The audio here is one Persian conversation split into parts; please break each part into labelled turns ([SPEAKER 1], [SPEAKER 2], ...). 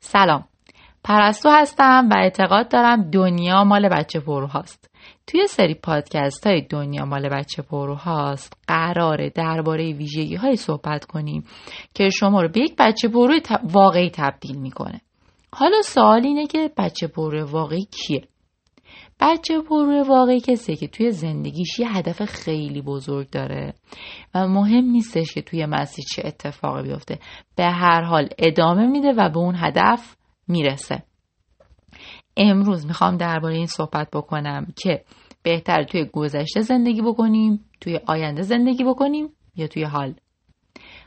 [SPEAKER 1] سلام. پرستو هستم و اعتقاد دارم دنیا مال بچه پرو هاست توی سری پادکست های دنیا مال بچه پرو هاست قراره درباره ویژگی های صحبت کنیم که شما رو به یک بچه پرو واقعی تبدیل می‌کنه. حالا سوال اینه که بچه پرو واقعی کیه؟ بچه پرو واقعی کسیه که توی زندگیش یه هدف خیلی بزرگ داره. و مهم نیستش که توی مسیر چه اتفاقی بیفته. به هر حال ادامه میده و به اون هدف می‌رسه. امروز می‌خوام درباره این صحبت بکنم که بهتر توی گذشته زندگی بکنیم توی آینده زندگی بکنیم یا توی حال.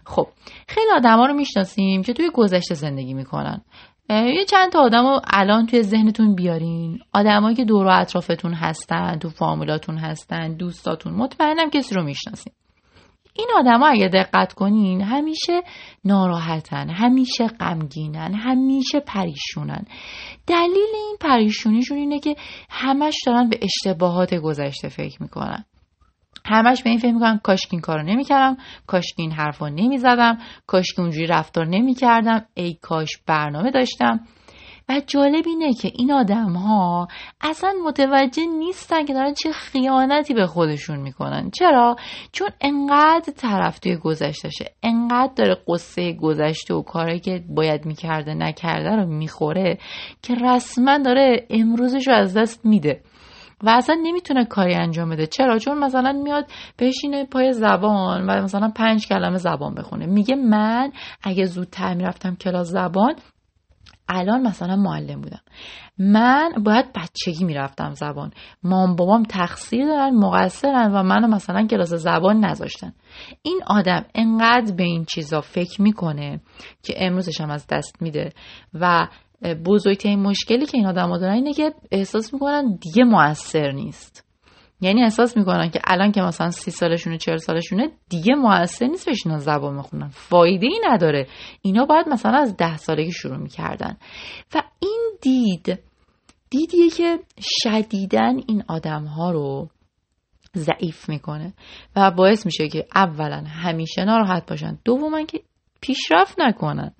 [SPEAKER 1] خب خیلی آدما رو می‌شناسیم که توی گذشته زندگی می‌کنن. یه چند تا آدم رو الان توی ذهنتون بیارین. آدمایی که دور و اطرافتون هستن تو فامیلاتون هستن دوستاتون مطمئنم کسی رو می‌شناسین. این آدما اگه دقت کنین همیشه ناراحتن همیشه غمگینن همیشه پریشونن. دلیل این پریشونیشون اینه که همش دارن به اشتباهات گذشته فکر می‌کنن. همش به این فکر می‌کنم کاش این کارو نمی‌کردم کاش این حرفا نمی‌زدم کاش اونجوری رفتار نمی‌کردم. ای کاش برنامه داشتم. و جالب اینه که این آدم ها اصلا متوجه نیستن که دارن چه خیانتی به خودشون می‌کنن. چرا؟ چون انقدر طرف توی گذشتشه انقدر داره قصه گذشته و کاری که باید می‌کرده نکرده رو می‌خوره که رسما داره امروزش رو از دست میده. و اصلا نمی‌تونه کاری انجام بده. چرا؟ چون مثلا میاد بشینه پای زبان و مثلا پنج کلمه زبان بخونه. میگه من اگه زودتر می‌رفتم کلاس زبان الان مثلا معلم بودم. من باید بچگی می‌رفتم زبان. مام بابام تقصیر دارن مقصرن و منو مثلا کلاس زبان نذاشتن. این آدم انقدر به این چیزا فکر می‌کنه که امروزش هم از دست میده و بزرگترین مشکلی که این آدم دارن اینه که احساس می‌کنن دیگه موثر نیست. یعنی احساس می‌کنن که الان که مثلا سی سالشونه چهل سالشونه دیگه موثر نیست بشینن زبان می‌خونن فایده ای نداره. اینا باید مثلا از ده سالگی شروع می‌کردن. و این دید دیدیه که شدیدن این آدم ها رو ضعیف می‌کنه و باعث میشه که اولا همیشه ناراحت باشن. دوما که پیشرفت نکنن.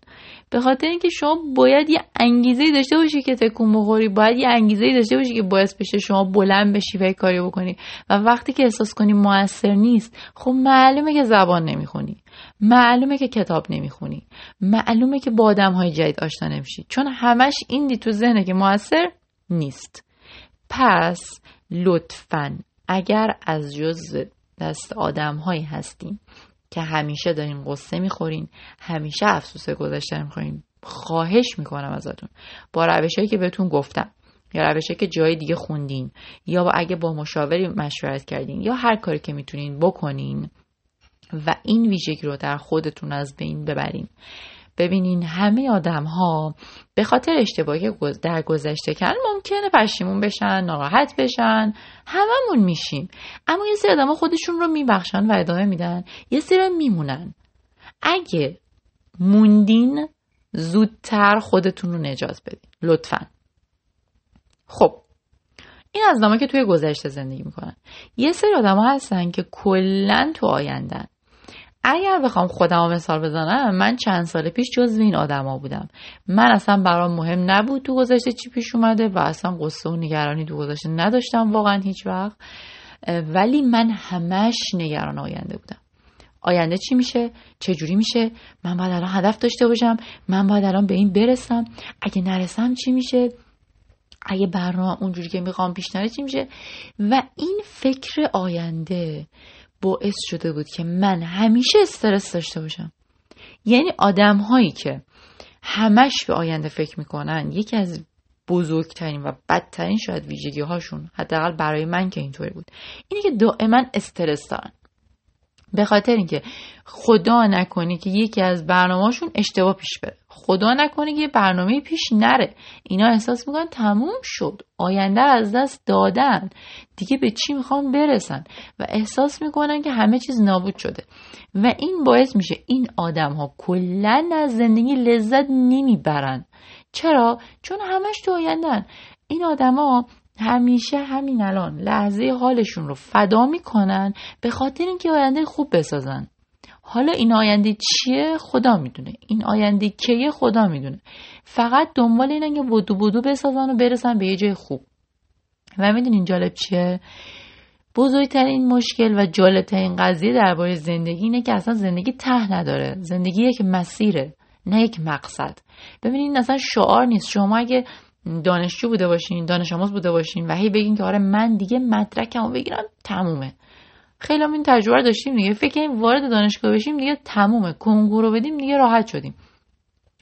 [SPEAKER 1] به خاطر اینکه شما باید یه انگیزه داشته باشی که تکون بخوری باید یه انگیزه داشته باشی که باعث بشه شما بلند بشی و کاری بکنی. و وقتی که احساس کنی موثر نیست خب معلومه که زبان نمی‌خونی. معلومه که کتاب نمی‌خونی. معلومه که با آدم های جدید آشنا نمیشی. چون همش این دی تو ذهنه که موثر نیست. پس لطفا اگر از جز دست آدم هایی هستیم که همیشه دارین قصه می‌خورین همیشه افسوس گذشته می‌خورین. خواهش می‌کنم ازتون. با روشهایی که بهتون گفتم یا روشهایی که جای دیگه خوندین یا با اگه با مشاوری مشورت کردین یا هر کاری که می‌تونین بکنین و این ویژگی رو در خودتون از بین ببرین. ببینین همه آدم ها به خاطر اشتباهی در گذشته کردن ممکنه پشیمون بشن ناراحت بشن هممون میشیم. اما یه سری آدم خودشون رو میبخشن و ادامه میدن. یه سری میمونن. اگه موندین زودتر خودتون رو نجات بدین. لطفا. خب. این از که توی گذشته زندگی می‌کنن. یه سری آدم هستن که کلا تو آیندن اگر بخوام خودم مثال بزنم من چند سال پیش جزو این آدما بودم. من اصلا برام مهم نبود تو گذشته چی پیش اومده و اصلا قصه و نگرانی تو گذشته نداشتم واقعا هیچ وقت. ولی من همش نگران آینده بودم. آینده چی میشه؟ چه میشه؟ من باید الان هدف داشته باشم. من باید الان به این برسم. اگه نرسم چی میشه؟ اگه برنامه اونجوری که می‌خوام پیش نره چی میشه؟ و این فکر آینده باعث شده بود که من همیشه استرس داشته باشم. یعنی آدم هایی که همش به آینده فکر می‌کنن یکی از بزرگترین و بدترین شاید ویژگی هاشون حداقل برای من که اینطوری بود. اینه که دائما استرس دارن. به خاطر اینکه خدا نکنه که یکی از برنامهشون اشتباه پیش بره. خدا نکنه که یه برنامه پیش نره. اینا احساس می‌کنن تموم شد. آینده از دست دادن. دیگه به چی می‌خوان برسن؟ و احساس می‌کنن که همه چیز نابود شده. و این باعث میشه این آدم ها کلا از زندگی لذت نمی‌برن. چرا؟ چون همش تو آیندن این آدما همیشه همین الان لحظه حالشون رو فدا می‌کنن به خاطر اینکه آینده خوب بسازن. حالا این آینده چیه؟ خدا می‌دونه. این آینده کیه؟ خدا می‌دونه. فقط دنبال اینن که بودو بودو بسازن و برسن به یه جای خوب. و می‌دونین جالب چیه؟ بزرگترین مشکل و جالبترین قضیه درباره زندگی اینه که اصلا زندگی ته نداره. زندگی یک مسیره نه یک مقصد. ببینید اصلا شعار نیست. شما اگه دانشجو بوده باشین دانش آموز بوده باشین و هی بگین که آره من دیگه مدرکمو بگیرم تمومه. خیلی هم این تجربه داشتیم دیگه. فکر کنیم وارد دانشگاه بشیم دیگه تمومه. کنکور رو بدیم دیگه راحت شدیم.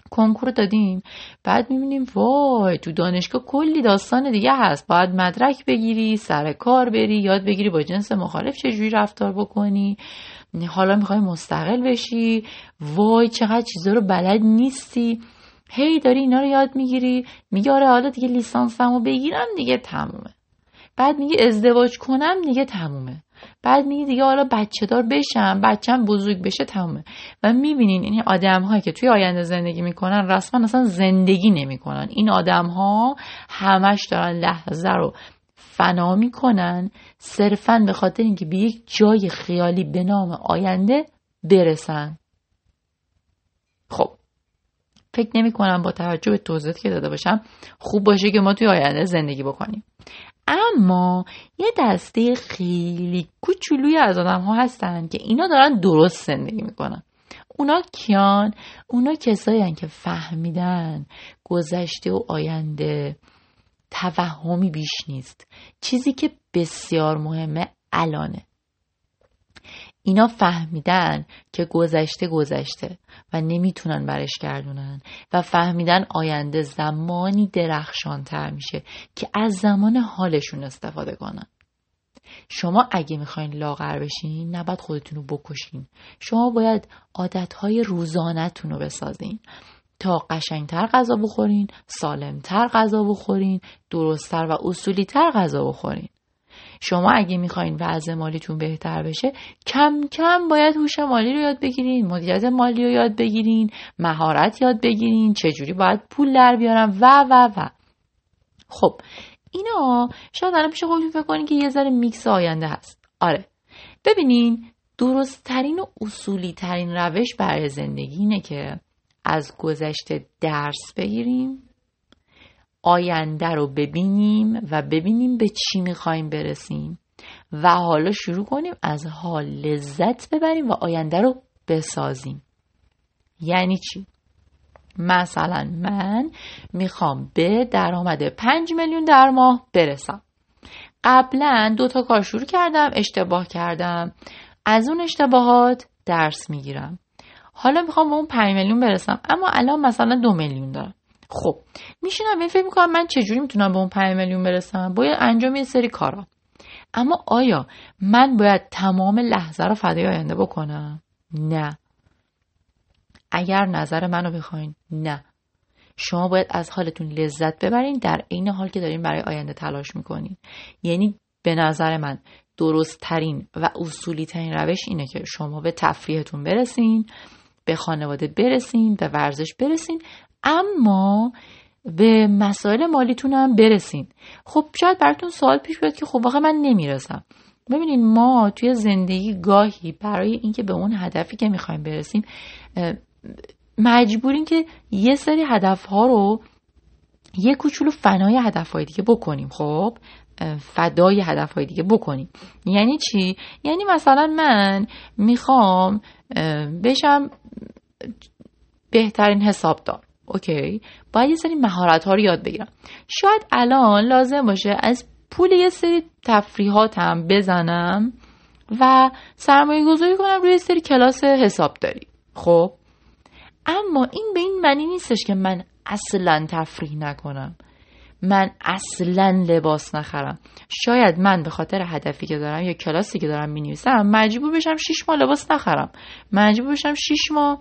[SPEAKER 1] کنکور دادیم. بعد می‌بینیم وای تو دانشگاه کلی داستان دیگه هست. باید مدرک بگیری سر کار بری یاد بگیری با جنس مخالف چجوری رفتار بکنی. حالا می‌خوای مستقل بشی. وای چقدر چیزا رو بلد نیستی. هی داری اینا رو یاد می‌گیری میگه آره حالا دیگه لیسانسمو بگیرم دیگه تمومه. بعد میگه ازدواج کنم دیگه تمومه. بعد میگه دیگه حالا بچه دار بشم بچم بزرگ بشه تمومه. و می‌بینین این آدم هایی که توی آینده زندگی می‌کنن رسما اصلا زندگی نمی‌کنن. این آدم ها همش دارن لحظه رو فنا می‌کنن صرفا به خاطر اینکه به یک جای خیالی به نام آینده برسن. خب فکر نمی کنم با توجه به توضیحاتی که داده باشم خوب باشه که ما توی آینده زندگی بکنیم. اما یه دسته خیلی کوچولوی از آدم ها هستن که اینا دارن درست زندگی می‌کنن. اونا کیان؟ اونا کسایی که فهمیدن گذشته و آینده توهمی بیش نیست. چیزی که بسیار مهمه الانه. اینا فهمیدن که گذشته گذشته و نمی‌تونن برش گردونن و فهمیدن آینده زمانی درخشانتر میشه که از زمان حالشون استفاده کنن. شما اگه می‌خواین لاغر بشین نباید خودتون رو بکشین. شما باید عادتهای روزانهتون رو بسازین. تا قشنگتر غذا بخورین سالمتر غذا بخورین درستتر و اصولیتر غذا بخورین. شما اگه می‌خواین وضع مالیتون بهتر بشه کم کم باید هوش مالی رو یاد بگیرین مدیریت مالی رو یاد بگیرین مهارت یاد بگیرین چجوری باید پول در بیارم و و و. خب اینا شاید الان پیش خودتون فکر کنین که یه ذره میکس آینده هست. آره. ببینین درست ترین و اصولی ترین روش برای زندگی اینه که از گذشته درس بگیریم. آینده رو ببینیم و ببینیم به چی می‌خوایم برسیم و حالا شروع کنیم از حال لذت ببریم و آینده رو بسازیم. یعنی چی؟ مثلا من می‌خوام به درآمد 5 میلیون در ماه برسم. قبلا دو تا کار شروع کردم اشتباه کردم. از اون اشتباهات درس می‌گیرم. حالا می‌خوام به اون 5 میلیون برسم اما الان مثلا دو میلیون دارم. خب میشینم این فکر می‌کنم من چجوری می‌تونم به اون 5 میلیون برسم؟ باید انجام یه سری کارا. اما آیا من باید تمام لحظه رو فدای آینده بکنم؟ نه. اگر نظر منو بخواین نه. شما باید از حالتون لذت ببرین در عین حال که دارین برای آینده تلاش می‌کنین. یعنی به نظر من درست ترین و اصولی ترین روش اینه که شما به تفریحتون برسین به خانواده برسین به ورزش برسین اما به مسائل مالیتون هم برسین. خب شاید براتون سوال پیش بیاد که خب واقعا من نمی‌رسم. ببینین ما توی زندگی گاهی برای اینکه به اون هدفی که می‌خوایم برسیم مجبوریم که یه سری هدف ها رو یه کوچولو فنای هدف های دیگه بکنیم. خب فدای هدف های دیگه بکنیم. یعنی چی؟ یعنی مثلا من می‌خوام بشم بهترین حسابدار. اوکی. باید یه سری مهارت ها رو یاد بگیرم. شاید الان لازم باشه از پول یه سری تفریحاتم بزنم و سرمایه گذاری کنم روی سری کلاس حسابداری خب؟ اما این به این معنی نیستش که من اصلا تفریح نکنم. من اصلا لباس نخرم. شاید من به خاطر هدفی که دارم یا کلاسی که دارم می نویسم مجبور بشم 6 ماه لباس نخرم. مجبور بشم 6 ماه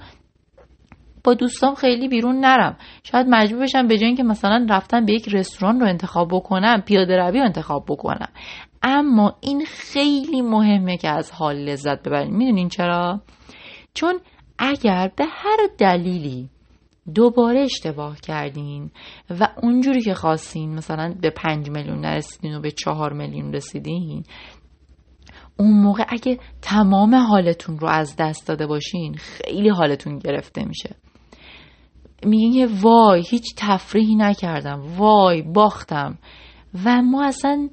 [SPEAKER 1] با دوستام خیلی بیرون نرم. شاید مجبور بشم به جای که مثلا رفتن به یک رستوران رو انتخاب بکنم پیاده روی رو انتخاب بکنم. اما این خیلی مهمه که از حال لذت ببرین می‌دونین چرا؟ چون اگر به هر دلیلی دوباره اشتباه کردین و اونجوری که خواستین مثلا به پنج میلیون نرسیدین و به چهار میلیون رسیدین اون موقع اگه تمام حالتون رو از دست داده باشین خیلی حالتون گرفته میشه. میگین که وای هیچ تفریحی نکردم. وای باختم. و ما اصلا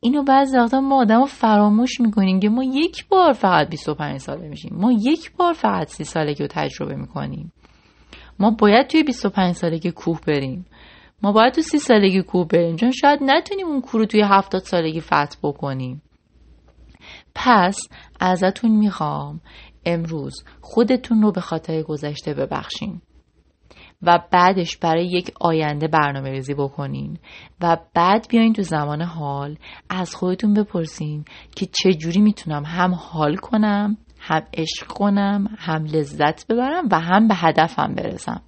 [SPEAKER 1] اینو بعضی وقتا ما آدم رو فراموش می‌کنیم که ما یک بار فقط 25 ساله میشیم. ما یک بار فقط سی سالگی رو تجربه می‌کنیم. ما باید توی 25 سالگی کوه بریم. ما باید تو سی سالگی کوه بریم. چون شاید نتونیم اون کوه رو توی هفتاد سالگی فتح بکنیم. پس ازتون می‌خوام امروز خودتون رو به خاطر گذشته ببخشین. و بعدش برای یک آینده برنامه ریزی بکنین. و بعد بیاین تو زمان حال از خودتون بپرسین که چجوری می‌تونم هم حال کنم هم عشق کنم هم لذت ببرم و هم به هدفم برسم.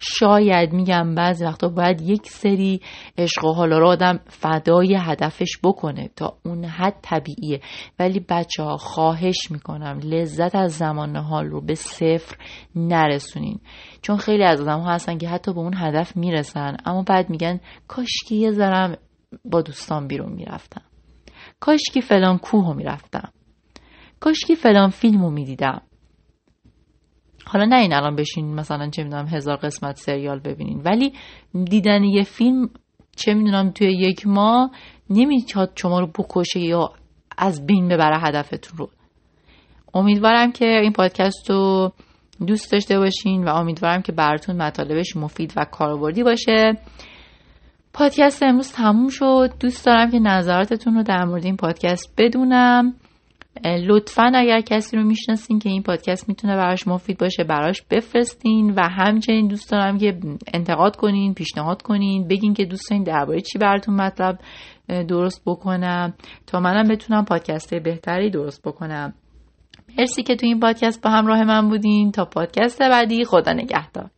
[SPEAKER 1] شاید میگم بعضی وقتا باید یک سری عشق و حالا رو آدم فدای هدفش بکنه تا اون حد طبیعیه. ولی بچه ها خواهش می‌کنم لذت از زمان حال رو به صفر نرسونین. چون خیلی از آدم ها هستن که حتی به اون هدف می‌رسن اما بعد میگن کاشکی یه ذرم با دوستان بیرون می‌رفتم. کاشکی فلان کوه می‌رفتم. کاشکی فلان فیلم رو می‌دیدم. حالا نه این الان بشین مثلا چه می‌دونم هزار قسمت سریال ببینین. ولی دیدن یه فیلم چه می‌دونم توی یک ماه نمی‌خواد شما رو بکشه یا از بین ببره هدفتون رو. امیدوارم که این پادکست رو دوست داشته باشین و امیدوارم که براتون مطالبش مفید و کاربردی باشه. پادکست امروز تموم شد. دوست دارم که نظراتتون رو در مورد این پادکست بدونم. لطفا اگر کسی رو می‌شناسین که این پادکست می‌تونه براش مفید باشه براش بفرستین و همچنین دوست دارم که انتقاد کنین پیشنهاد کنین بگین که دوست دارین درباره چی براتون مطلب درست بکنم تا منم بتونم پادکست بهتری درست بکنم. مرسی که تو این پادکست با همراه من بودین. تا پادکست بعدی خدا نگهدار.